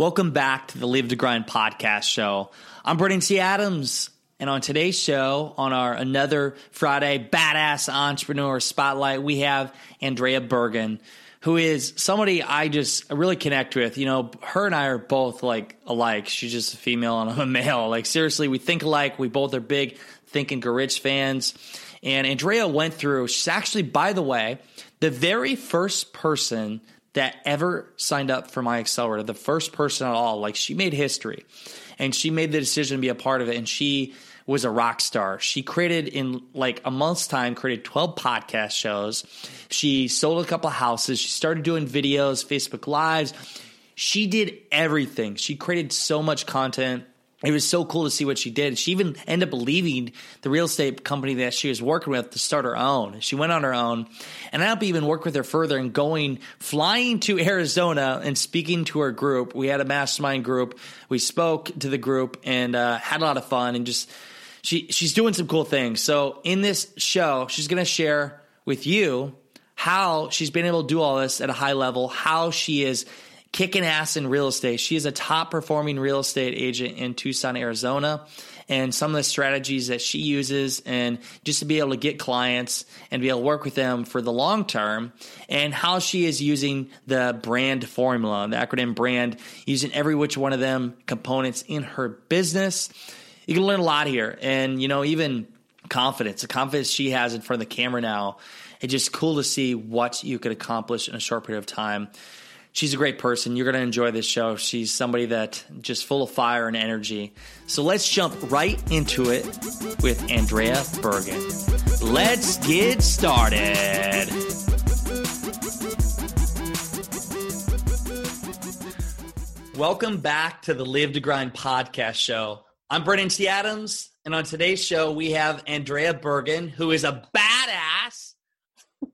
Welcome back to the Live to Grind podcast show. I'm Brandon T. Adams, and on today's show, on our another Friday badass entrepreneur spotlight, we have Andrea Bergin, who is somebody I just really connect with. You know, her and I are both like alike. She's just a female and I'm a male. Like seriously, we think alike. We both are big Think and Rich fans. And Andrea went through. She's actually, by the way, the very first person that ever signed up for my accelerator, the first person at all. Like she made history and she made the decision to be a part of it. And she was a rock star. She created in like a month's time, created 12 podcast shows. She sold a couple houses. She started doing videos, Facebook Lives. She did everything. She created so much content it was so cool to see what she did. She even ended up leaving the real estate company that she was working with to start her own. She went on her own, and I even work with her further and going, flying to Arizona and speaking to her group. We had a mastermind group. We spoke to the group and uh, had a lot of fun and just she she's doing some cool things. So in this show, she's going to share with you how she's been able to do all this at a high level, how she is kicking ass in real estate. She is a top performing real estate agent in Tucson, Arizona. And some of the strategies that she uses, and just to be able to get clients and be able to work with them for the long term, and how she is using the brand formula, the acronym brand, using every which one of them components in her business. You can learn a lot here. And, you know, even confidence, the confidence she has in front of the camera now, it's just cool to see what you could accomplish in a short period of time she's a great person. You're going to enjoy this show. She's somebody that just full of fire and energy. So let's jump right into it with Andrea Bergin. Let's get started. Welcome back to the Live to Grind podcast show. I'm Brandon T. Adams, and on today's show, we have Andrea Bergin, who is a badass.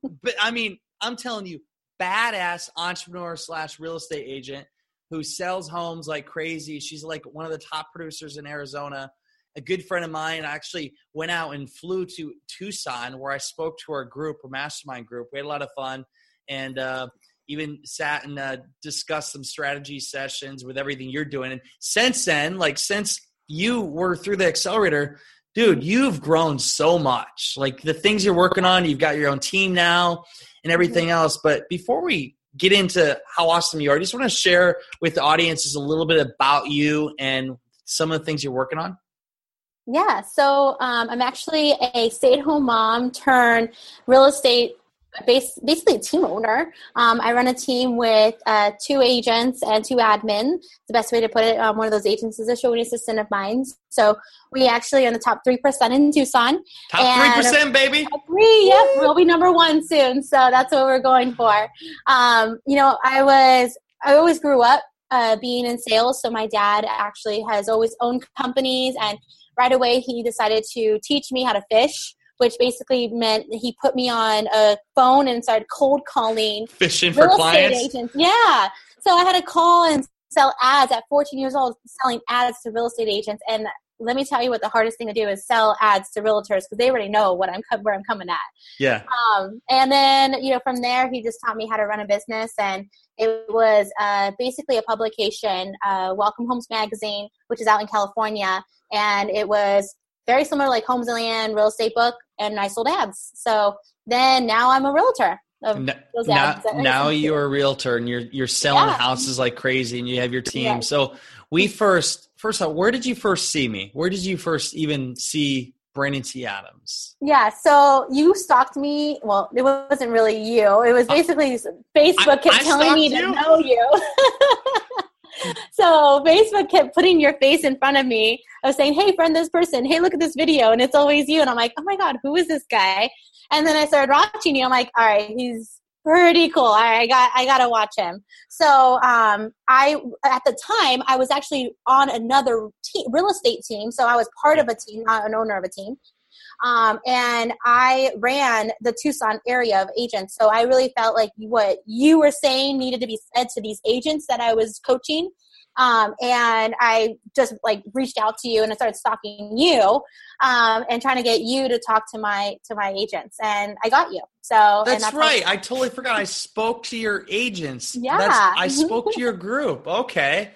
but I mean, I'm telling you, badass entrepreneur slash real estate agent who sells homes like crazy. She's like one of the top producers in Arizona. A good friend of mine actually went out and flew to Tucson where I spoke to our group, our mastermind group. We had a lot of fun and uh, even sat and uh, discussed some strategy sessions with everything you're doing. And since then, like since you were through the accelerator, dude, you've grown so much. Like the things you're working on, you've got your own team now and everything else. But before we get into how awesome you are, I just want to share with the audiences a little bit about you and some of the things you're working on. Yeah, so um, I'm actually a stay at home mom turned real estate base, basically a team owner. Um, I run a team with uh, two agents and two admins. The best way to put it, um, one of those agents is a showing assistant of mine. So we actually are in the top 3% in Tucson. Top 3%, baby. Top three, yep. We'll be number one soon. So that's what we're going for. Um, you know, I was, I always grew up uh, being in sales. So my dad actually has always owned companies and right away he decided to teach me how to fish which basically meant he put me on a phone and started cold calling fishing for clients. Agents. Yeah. So I had to call and sell ads at 14 years old, selling ads to real estate agents. And let me tell you what the hardest thing to do is sell ads to realtors because they already know what I'm where I'm coming at. Yeah. Um, and then you know from there he just taught me how to run a business and it was uh, basically a publication, uh, Welcome Homes Magazine, which is out in California, and it was very similar like Homes and Land real estate book, and I sold ads. So then now I'm a realtor. now, now you're a realtor and you're you're selling yeah. houses like crazy and you have your team. Yeah. So we first first off, where did you first see me? Where did you first even see Brandon T. Adams? Yeah, so you stalked me. Well, it wasn't really you. It was uh, basically Facebook kept I telling me to know you. so Facebook kept putting your face in front of me. of saying, "Hey, friend, this person. Hey, look at this video," and it's always you. And I'm like, "Oh my god, who is this guy?" And then I started watching you. I'm like, "All right, he's pretty cool. I got I got to watch him. So um, I at the time I was actually on another team, real estate team. So I was part of a team, not an owner of a team. Um, and I ran the Tucson area of agents. So I really felt like what you were saying needed to be said to these agents that I was coaching. Um, and I just like reached out to you and I started stalking you um, and trying to get you to talk to my to my agents, and I got you. So that's, that's right. I totally forgot. I spoke to your agents. Yeah, that's, I spoke to your group. Okay.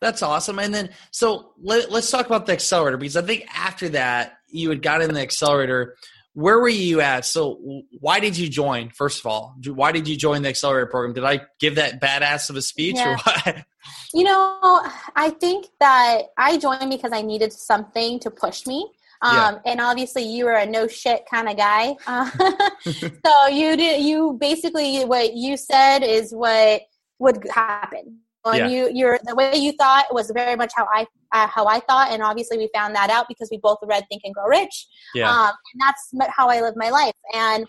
That's awesome. And then, so let, us talk about the accelerator because I think after that, you had got in the accelerator. Where were you at? So, why did you join? First of all, why did you join the accelerator program? Did I give that badass of a speech yeah. or what? You know, I think that I joined because I needed something to push me. Um, yeah. and obviously you were a no shit kind of guy. Uh, so you did, you basically, what you said is what would happen. And yeah. you, you're the way you thought was very much how I, uh, how I thought. And obviously we found that out because we both read Think and Grow Rich. Yeah. Um, and that's how I live my life. And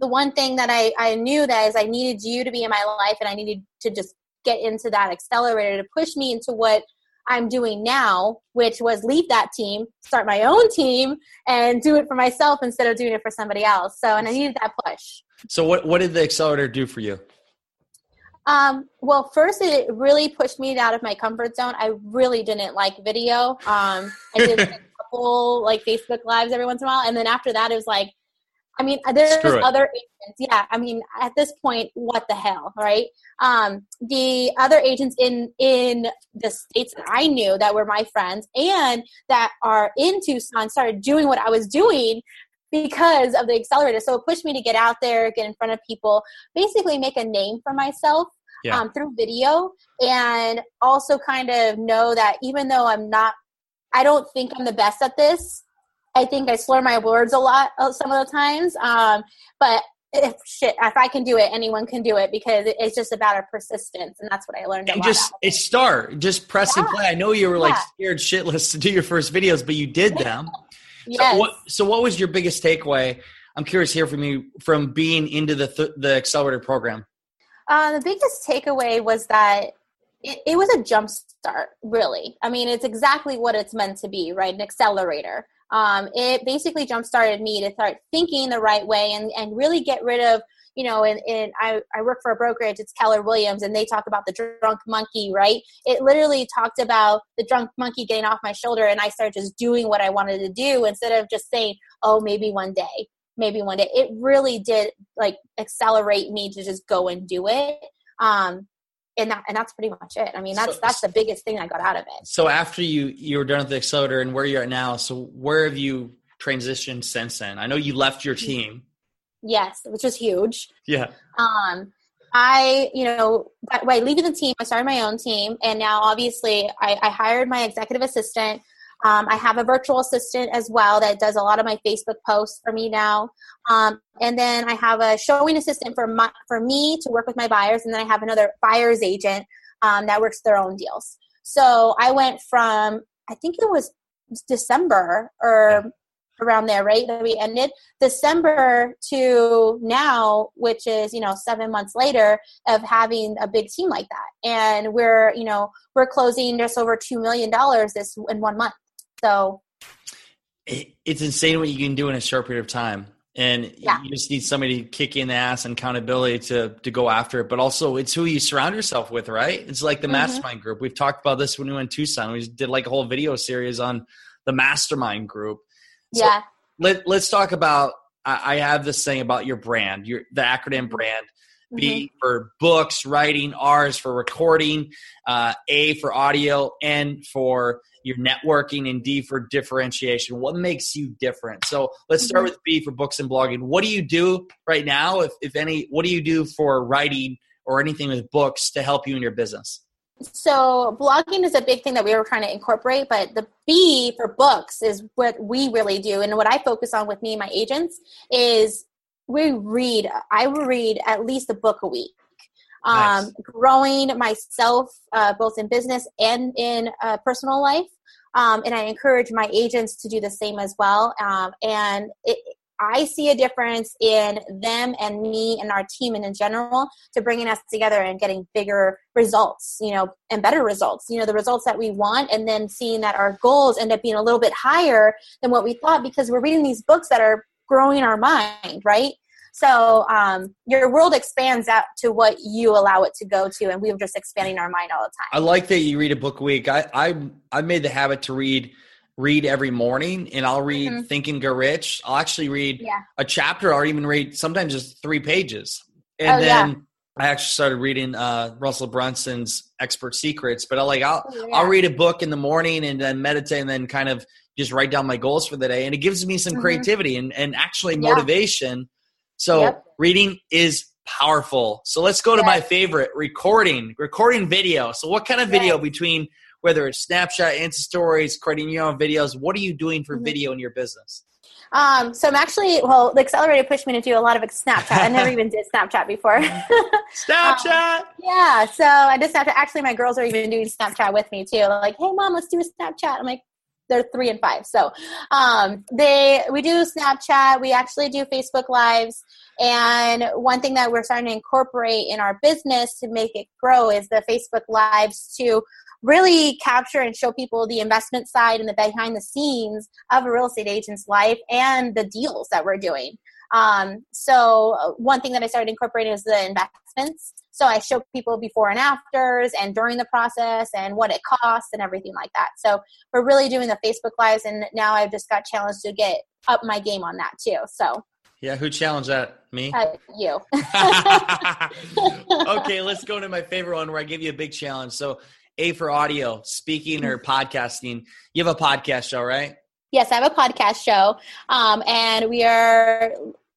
the one thing that I, I knew that is I needed you to be in my life and I needed to just get into that accelerator to push me into what I'm doing now, which was leave that team, start my own team, and do it for myself instead of doing it for somebody else. So, and I needed that push. So, what what did the accelerator do for you? Um, well, first, it really pushed me out of my comfort zone. I really didn't like video. Um, I did a couple like Facebook lives every once in a while, and then after that, it was like I mean, there's other agents. Yeah, I mean, at this point, what the hell, right? Um, the other agents in in the states that I knew that were my friends and that are in Tucson started doing what I was doing because of the accelerator. So it pushed me to get out there, get in front of people, basically make a name for myself yeah. um, through video, and also kind of know that even though I'm not, I don't think I'm the best at this I think I slur my words a lot uh, some of the times. Um, but if shit, if I can do it, anyone can do it because it's just about our persistence, and that's what I learned. And just it's start, just press yeah. and play. I know you were like scared shitless to do your first videos, but you did them. Yes. So what, so what was your biggest takeaway? I'm curious to hear from you from being into the th- the accelerator program. Uh, the biggest takeaway was that it, it was a jump start. Really, I mean, it's exactly what it's meant to be, right? An accelerator um, it basically jump started me to start thinking the right way and, and really get rid of you know, and, and I, I work for a brokerage, it's Keller Williams, and they talk about the drunk monkey, right? It literally talked about the drunk monkey getting off my shoulder, and I started just doing what I wanted to do instead of just saying, oh, maybe one day, maybe one day. It really did like accelerate me to just go and do it. Um, and that and that's pretty much it. I mean, that's so, that's the biggest thing I got out of it. So after you you were done with the accelerator and where you're at now, so where have you transitioned since then? I know you left your team. Yes, which is huge. Yeah. Um, I, you know, by, by leaving the team, I started my own team, and now obviously I, I hired my executive assistant. Um, I have a virtual assistant as well that does a lot of my Facebook posts for me now. Um, and then I have a showing assistant for my, for me to work with my buyers, and then I have another buyer's agent um, that works their own deals. So I went from I think it was December or around there, right? That we ended December to now, which is you know seven months later of having a big team like that, and we're you know we're closing just over two million dollars this in one month. So it's insane what you can do in a short period of time. And yeah. you just need somebody to kick in the ass and accountability to to go after it. But also it's who you surround yourself with, right? It's like the mm-hmm. mastermind group. We've talked about this when we went to Tucson. We did like a whole video series on the mastermind group. So yeah. Let, let's talk about I, I have this thing about your brand, your the acronym mm-hmm. brand. B mm-hmm. for books, writing, R is for recording, uh, A for audio, N for your networking, and D for differentiation. What makes you different? So let's start mm-hmm. with B for books and blogging. What do you do right now, if, if any? What do you do for writing or anything with books to help you in your business? So blogging is a big thing that we were trying to incorporate, but the B for books is what we really do. And what I focus on with me and my agents is we read, I will read at least a book a week um, growing myself uh, both in business and in uh, personal life. Um, and I encourage my agents to do the same as well. Um, and it, I see a difference in them and me and our team and in general to bringing us together and getting bigger results, you know, and better results, you know, the results that we want, and then seeing that our goals end up being a little bit higher than what we thought because we're reading these books that are growing our mind, right? So um, your world expands out to what you allow it to go to, and we are just expanding our mind all the time. I like that you read a book a week. I I I made the habit to read read every morning, and I'll read mm-hmm. Think and Grow Rich. I'll actually read yeah. a chapter, or even read sometimes just three pages, and oh, then. Yeah. I actually started reading uh, Russell Brunson's Expert Secrets, but I like I'll oh, yeah. I'll read a book in the morning and then meditate and then kind of just write down my goals for the day, and it gives me some mm-hmm. creativity and and actually motivation so yep. reading is powerful. So let's go to yes. my favorite recording, recording video. So what kind of video yes. between whether it's Snapchat, Insta stories, creating your own videos, what are you doing for mm-hmm. video in your business? Um, so I'm actually well, the accelerator pushed me to do a lot of Snapchat. I never even did Snapchat before. Snapchat. Um, yeah, so I did Snapchat. Actually, my girls are even doing Snapchat with me too. They're like, "Hey, mom, let's do a Snapchat." I'm like, they're three and five. So um, they we do Snapchat. We actually do Facebook Lives. And one thing that we're starting to incorporate in our business to make it grow is the Facebook Lives to really capture and show people the investment side and the behind the scenes of a real estate agent's life and the deals that we're doing. Um, so uh, one thing that I started incorporating is the investments. So I show people before and afters and during the process and what it costs and everything like that. So we're really doing the Facebook lives and now I've just got challenged to get up my game on that too. So yeah, who challenged that? Me? Uh, you. okay, let's go to my favorite one where I give you a big challenge. So A for audio, speaking or podcasting. You have a podcast show, right? Yes, I have a podcast show. Um, and we are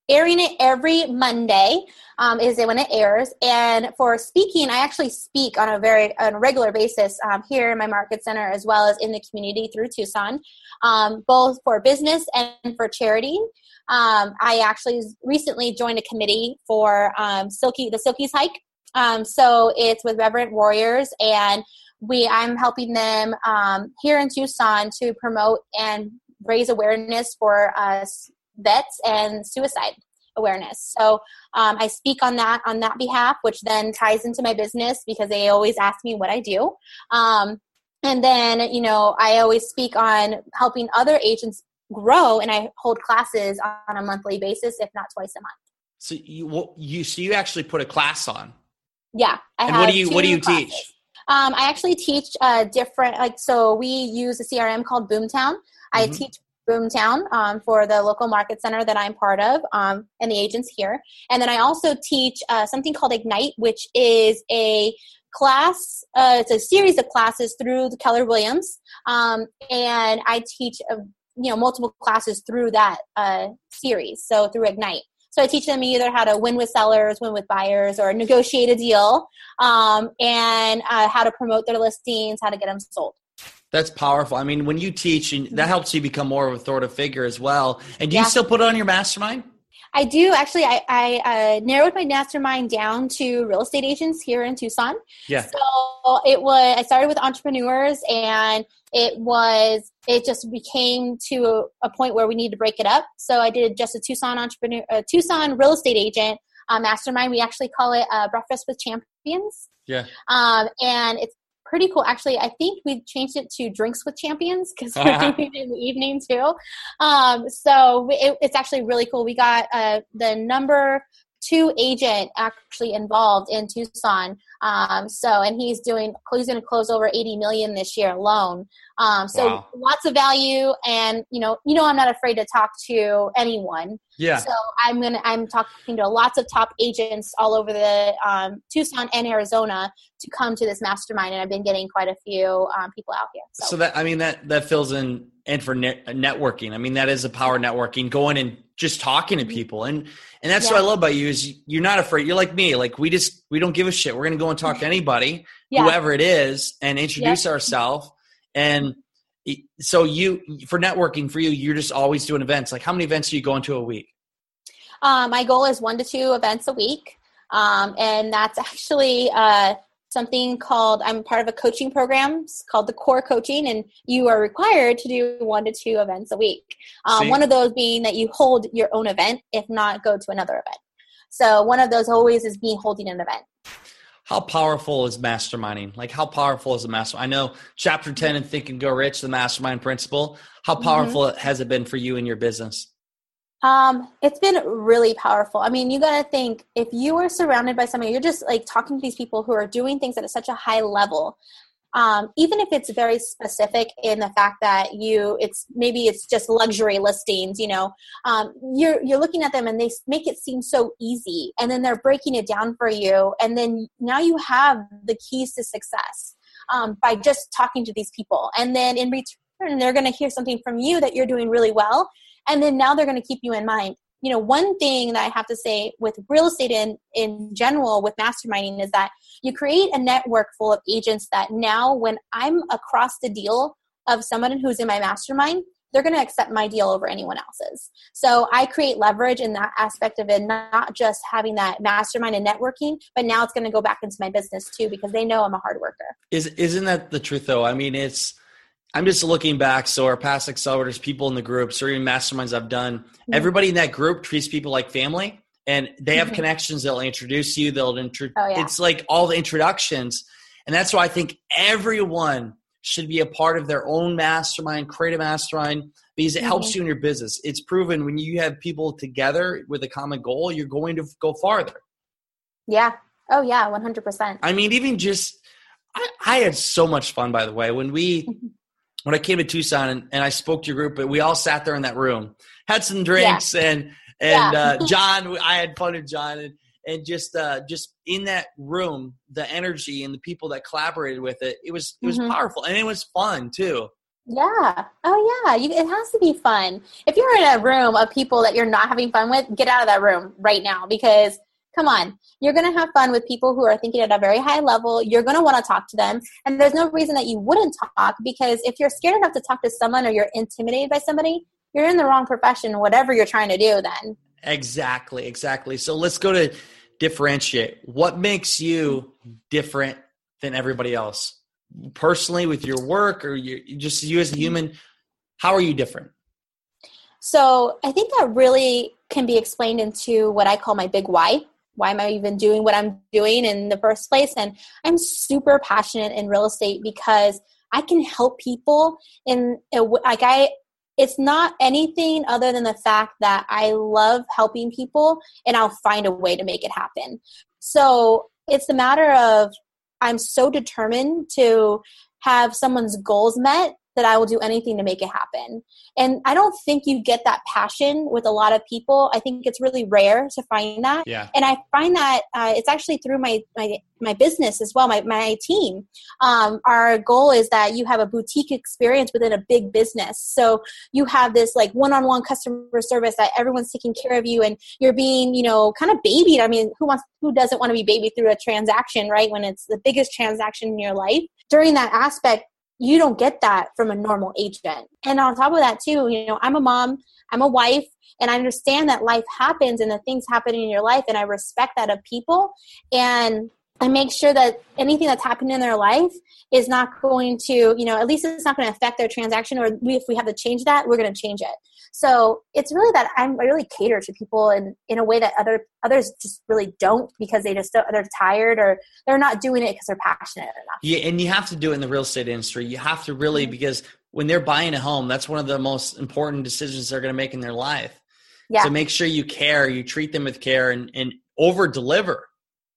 airing it every Monday. Um, is it when it airs? And for speaking, I actually speak on a very on a regular basis um, here in my market center as well as in the community through Tucson, um, both for business and for charity. Um, I actually recently joined a committee for um, Silky the Silkies hike. Um, so it's with Irreverent Warriors and we I'm helping them here in Tucson to promote and raise awareness for us vets and suicide awareness. So um, I speak on that on that behalf, which then ties into my business because they always ask me what I do. Um, and then you know I always speak on helping other agents grow, and I hold classes on a monthly basis, if not twice a month. So you you so you actually put a class on? Yeah, I and what do you what do you classes. teach? Um, I actually teach uh, different like so we use a CRM called Boomtown. I mm-hmm. teach Boomtown um, for the local market center that I'm part of um, and the agents here. And then I also teach uh, something called Ignite, which is a class, uh, it's a series of classes through the Keller Williams. Um, and I teach, uh, you know, multiple classes through that uh, series, so through Ignite. So I teach them either how to win with sellers, win with buyers, or negotiate a deal, um, and uh, how to promote their listings, how to get them sold. That's powerful. I mean, when you teach, and that helps you become more of a authoritative figure as well. And do yeah. you still put it on your mastermind? I do actually. I, I uh, narrowed my mastermind down to real estate agents here in Tucson. Yeah. So it was. I started with entrepreneurs, and it was. It just became to a, a point where we needed to break it up. So I did just a Tucson entrepreneur, a Tucson real estate agent uh, mastermind. We actually call it uh, Breakfast with Champions. Yeah. Um, and it's pretty cool. Actually, I think we changed it to Drinks with Champions because we're doing it in the evening too. Um, so it, it's actually really cool. We got uh, the number two agent actually involved in Tucson. Um, so, and he's doing, he's going to close over 80 million this year alone. Um, so wow. lots of value and, you know, you know, I'm not afraid to talk to anyone. Yeah. So I'm going to, I'm talking to lots of top agents all over the, um, Tucson and Arizona to come to this mastermind. And I've been getting quite a few, um, people out here. So. so that, I mean, that, that fills in and for net, networking. I mean, that is a power networking going and just talking to mm-hmm. people. And, and that's yeah. what I love about you is you're not afraid. You're like me. Like we just, we don't give a shit. We're going to go and talk to anybody, yeah. whoever it is and introduce yeah. ourselves. And so you, for networking for you, you're just always doing events. Like how many events are you going to a week? Uh, my goal is one to two events a week. Um, and that's actually, uh, something called I'm part of a coaching program called the Core Coaching, and you are required to do one to two events a week. Um, one of those being that you hold your own event, if not, go to another event. So one of those always is me holding an event. How powerful is masterminding? Like, how powerful is the master? I know chapter 10 in Think and Grow Rich, the mastermind principle. How mm-hmm. powerful mm-hmm. has it been for you in your business? Um, it's been really powerful. I mean, you got to think if you are surrounded by somebody, you're just like talking to these people who are doing things at such a high level. Um, even if it's very specific in the fact that you, it's maybe it's just luxury listings, you know, um, you're you're looking at them and they make it seem so easy, and then they're breaking it down for you, and then now you have the keys to success um, by just talking to these people, and then in return they're going to hear something from you that you're doing really well and then now they're going to keep you in mind you know one thing that i have to say with real estate in in general with masterminding is that you create a network full of agents that now when i'm across the deal of someone who's in my mastermind they're going to accept my deal over anyone else's. So I create leverage in that aspect of it, not just having that mastermind and networking, but now it's going to go back into my business too because they know I'm a hard worker. Is isn't that the truth though? I mean, it's I'm just looking back. So our past accelerators, people in the groups, or even masterminds I've done, mm-hmm. everybody in that group treats people like family, and they have mm-hmm. connections. They'll introduce you. They'll introduce. Oh, yeah. It's like all the introductions, and that's why I think everyone should be a part of their own mastermind, create a mastermind because it mm-hmm. helps you in your business. It's proven when you have people together with a common goal, you're going to go farther. Yeah. Oh yeah, one hundred percent. I mean, even just I, I, had so much fun. By the way, when we when I came to Tucson and, and I spoke to your group, but we all sat there in that room, had some drinks, yeah. and and yeah. uh, John, I had fun with John, and and just uh, just in that room, the energy and the people that collaborated with it, it was it was mm-hmm. powerful and it was fun too. Yeah. Oh, yeah. You, it has to be fun. If you're in a room of people that you're not having fun with, get out of that room right now because Come on. You're going to have fun with people who are thinking at a very high level. You're going to want to talk to them. And there's no reason that you wouldn't talk because if you're scared enough to talk to someone or you're intimidated by somebody, you're in the wrong profession, whatever you're trying to do then. Exactly. Exactly. So let's go to differentiate. What makes you different than everybody else? Personally, with your work or you, just you as a human, how are you different? So I think that really can be explained into what I call my big why why am I even doing what I'm doing in the first place? And I'm super passionate in real estate because I can help people in like I it's not anything other than the fact that I love helping people and I'll find a way to make it happen. So it's a matter of I'm so determined to have someone's goals met that I will do anything to make it happen. And I don't think you get that passion with a lot of people. I think it's really rare to find that. Yeah. And I find that uh, it's actually through my, my, my business as well, my, my team. Um, our goal is that you have a boutique experience within a big business. So you have this like one-on-one customer service that everyone's taking care of you and you're being, you know, kind of babied. I mean, who wants, who doesn't want to be babied through a transaction, right? When it's the biggest transaction in your life. During that aspect, you don't get that from a normal agent. And on top of that, too, you know, I'm a mom, I'm a wife, and I understand that life happens and the things happen in your life, and I respect that of people. And I make sure that anything that's happening in their life is not going to, you know, at least it's not going to affect their transaction, or if we have to change that, we're going to change it. So it's really that I'm I really cater to people in, in a way that other others just really don't because they just don't, they're tired or they're not doing it because they're passionate enough. Yeah, and you have to do it in the real estate industry. You have to really mm-hmm. because when they're buying a home, that's one of the most important decisions they're going to make in their life. Yeah. So make sure you care, you treat them with care, and and over deliver.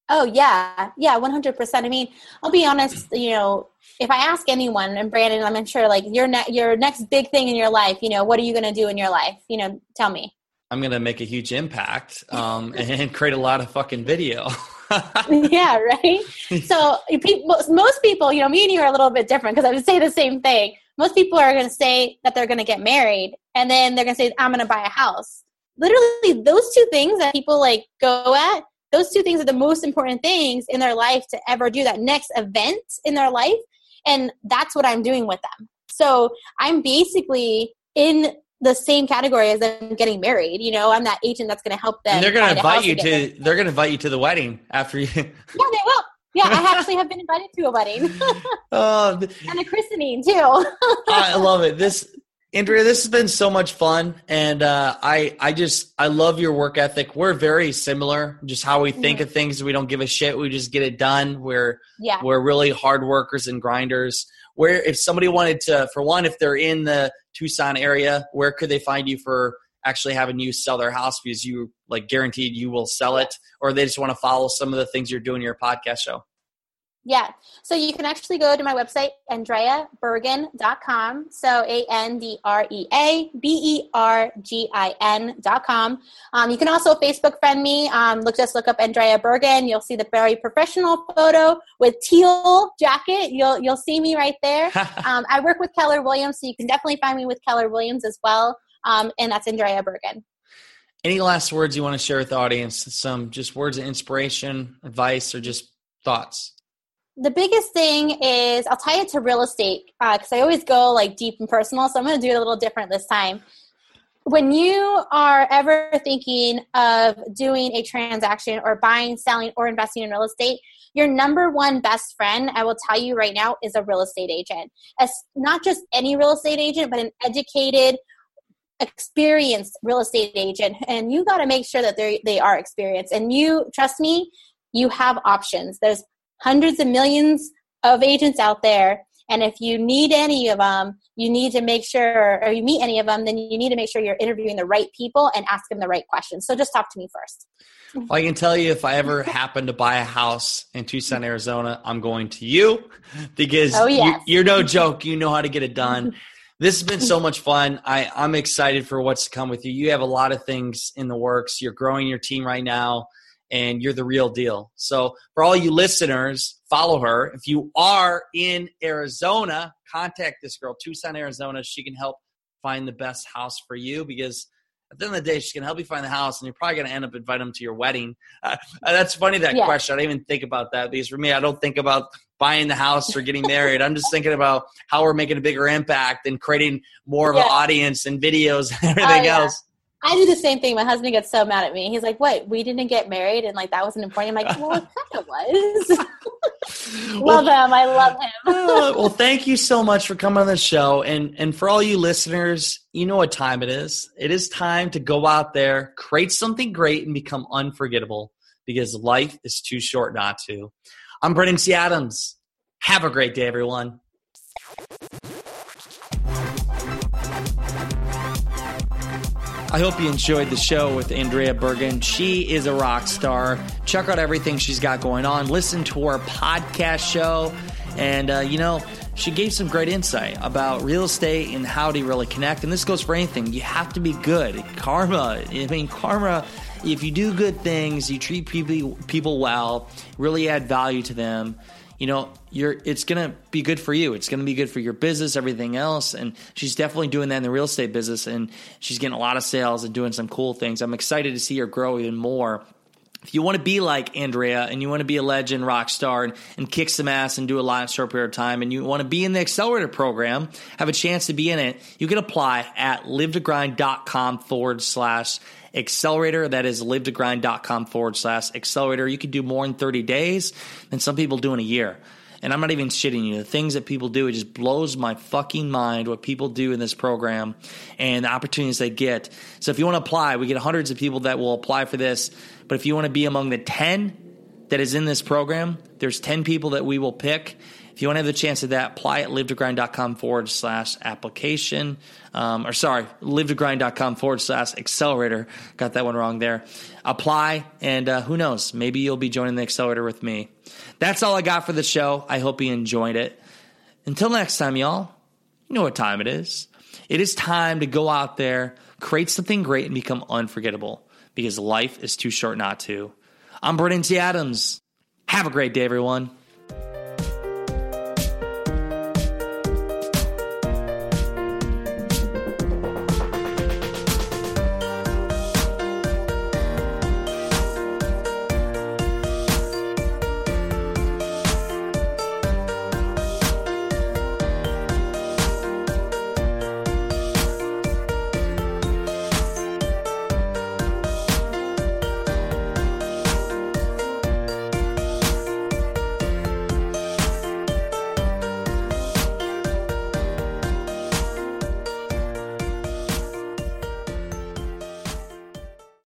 Oh yeah, yeah, one hundred percent. I mean, I'll be honest. You know, if I ask anyone, and Brandon, I'm sure like your ne- your next big thing in your life, you know, what are you going to do in your life? You know, tell me. I'm going to make a huge impact um, and create a lot of fucking video. yeah, right. So people, most people, you know, me and you are a little bit different because I would say the same thing. Most people are going to say that they're going to get married, and then they're going to say, "I'm going to buy a house." Literally, those two things that people like go at those two things are the most important things in their life to ever do that next event in their life. And that's what i'm doing with them. So i'm basically in the same category as them getting married you know i'm that agent that's going to help them and they're going to invite you to they're going to invite you to the wedding after you yeah they will. Yeah, I actually have been invited to a wedding. Uh, and a christening too. I love it. This Andrea, this has been so much fun, and uh, I I just I love your work ethic. We're very similar, just how we think mm-hmm. of things. We don't give a shit. We just get it done. We're yeah. we're really hard workers and grinders. Where if somebody wanted to, for one, if they're in the Tucson area, where could they find you for actually having you sell their house because you like guaranteed you will sell it, or they just want to follow some of the things you're doing in your podcast show? Yeah. So you can actually go to my website, AndreaBergin.com. So A N D R E A B E R G I N.com. Um, you can also Facebook friend me. Um, look, just look up Andrea Bergin. You'll see the very professional photo with teal jacket. You'll, you'll see me right there. um, I work with Keller Williams, so you can definitely find me with Keller Williams as well. Um, and that's Andrea Bergin. Any last words you want to share with the audience? Some just words of inspiration, advice, or just thoughts? The biggest thing is I'll tie it to real estate because uh, I always go like deep and personal. So I'm going to do it a little different this time. When you are ever thinking of doing a transaction or buying, selling, or investing in real estate, your number one best friend, I will tell you right now, is a real estate agent. As not just any real estate agent, but an educated, experienced real estate agent. And you got to make sure that they they are experienced. And you trust me, you have options. There's hundreds of millions of agents out there. And if you need any of them, you need to make sure, or you meet any of them, then you need to make sure you're interviewing the right people and ask them the right questions. So just talk to me first. Well, I can tell you if I ever happen to buy a house in Tucson, Arizona, I'm going to you because oh, yes. you, are no joke. You know how to get it done. this has been so much fun. I, I'm excited for what's to come with you. You have a lot of things in the works. You're growing your team right now and you're the real deal. So, for all you listeners, follow her. If you are in Arizona, contact this girl, Tucson, Arizona. She can help find the best house for you because at the end of the day, she's going to help you find the house, and you're probably going to end up inviting them to your wedding. Uh, that's funny that yeah. question. I didn't even think about that because for me, I don't think about buying the house or getting married. I'm just thinking about how we're making a bigger impact and creating more of yeah. an audience and videos and everything oh, yeah. else. I do the same thing. My husband gets so mad at me. He's like, "What? We didn't get married, and like that wasn't important." I'm like, "Well, it kind of was." love well, him. I love him. uh, well, thank you so much for coming on the show, and and for all you listeners, you know what time it is. It is time to go out there, create something great, and become unforgettable because life is too short not to. I'm Brandon T. Adams. Have a great day, everyone. I hope you enjoyed the show with Andrea Bergin. She is a rock star. Check out everything she's got going on. Listen to her podcast show. And, uh, you know, she gave some great insight about real estate and how to really connect. And this goes for anything. You have to be good. Karma. I mean, karma, if you do good things, you treat people, people well, really add value to them you know, you're it's going to be good for you. It's going to be good for your business, everything else. And she's definitely doing that in the real estate business and she's getting a lot of sales and doing some cool things. I'm excited to see her grow even more. If you want to be like Andrea and you want to be a legend rock star and, and kick some ass and do a lot in short period of time and you want to be in the accelerator program, have a chance to be in it, you can apply at livetogrind.com forward slash accelerator. That is livetogrind.com forward slash accelerator. You can do more in 30 days than some people do in a year. And I'm not even shitting you. The things that people do, it just blows my fucking mind what people do in this program and the opportunities they get. So if you want to apply, we get hundreds of people that will apply for this. But if you want to be among the 10 that is in this program, there's 10 people that we will pick if you want to have the chance of that, apply at livetogrind.com forward slash application. Um, or sorry, livetogrind.com forward slash accelerator. Got that one wrong there. Apply, and uh, who knows? Maybe you'll be joining the accelerator with me. That's all I got for the show. I hope you enjoyed it. Until next time, y'all, you know what time it is. It is time to go out there, create something great, and become unforgettable because life is too short not to. I'm Brandon T. Adams. Have a great day, everyone.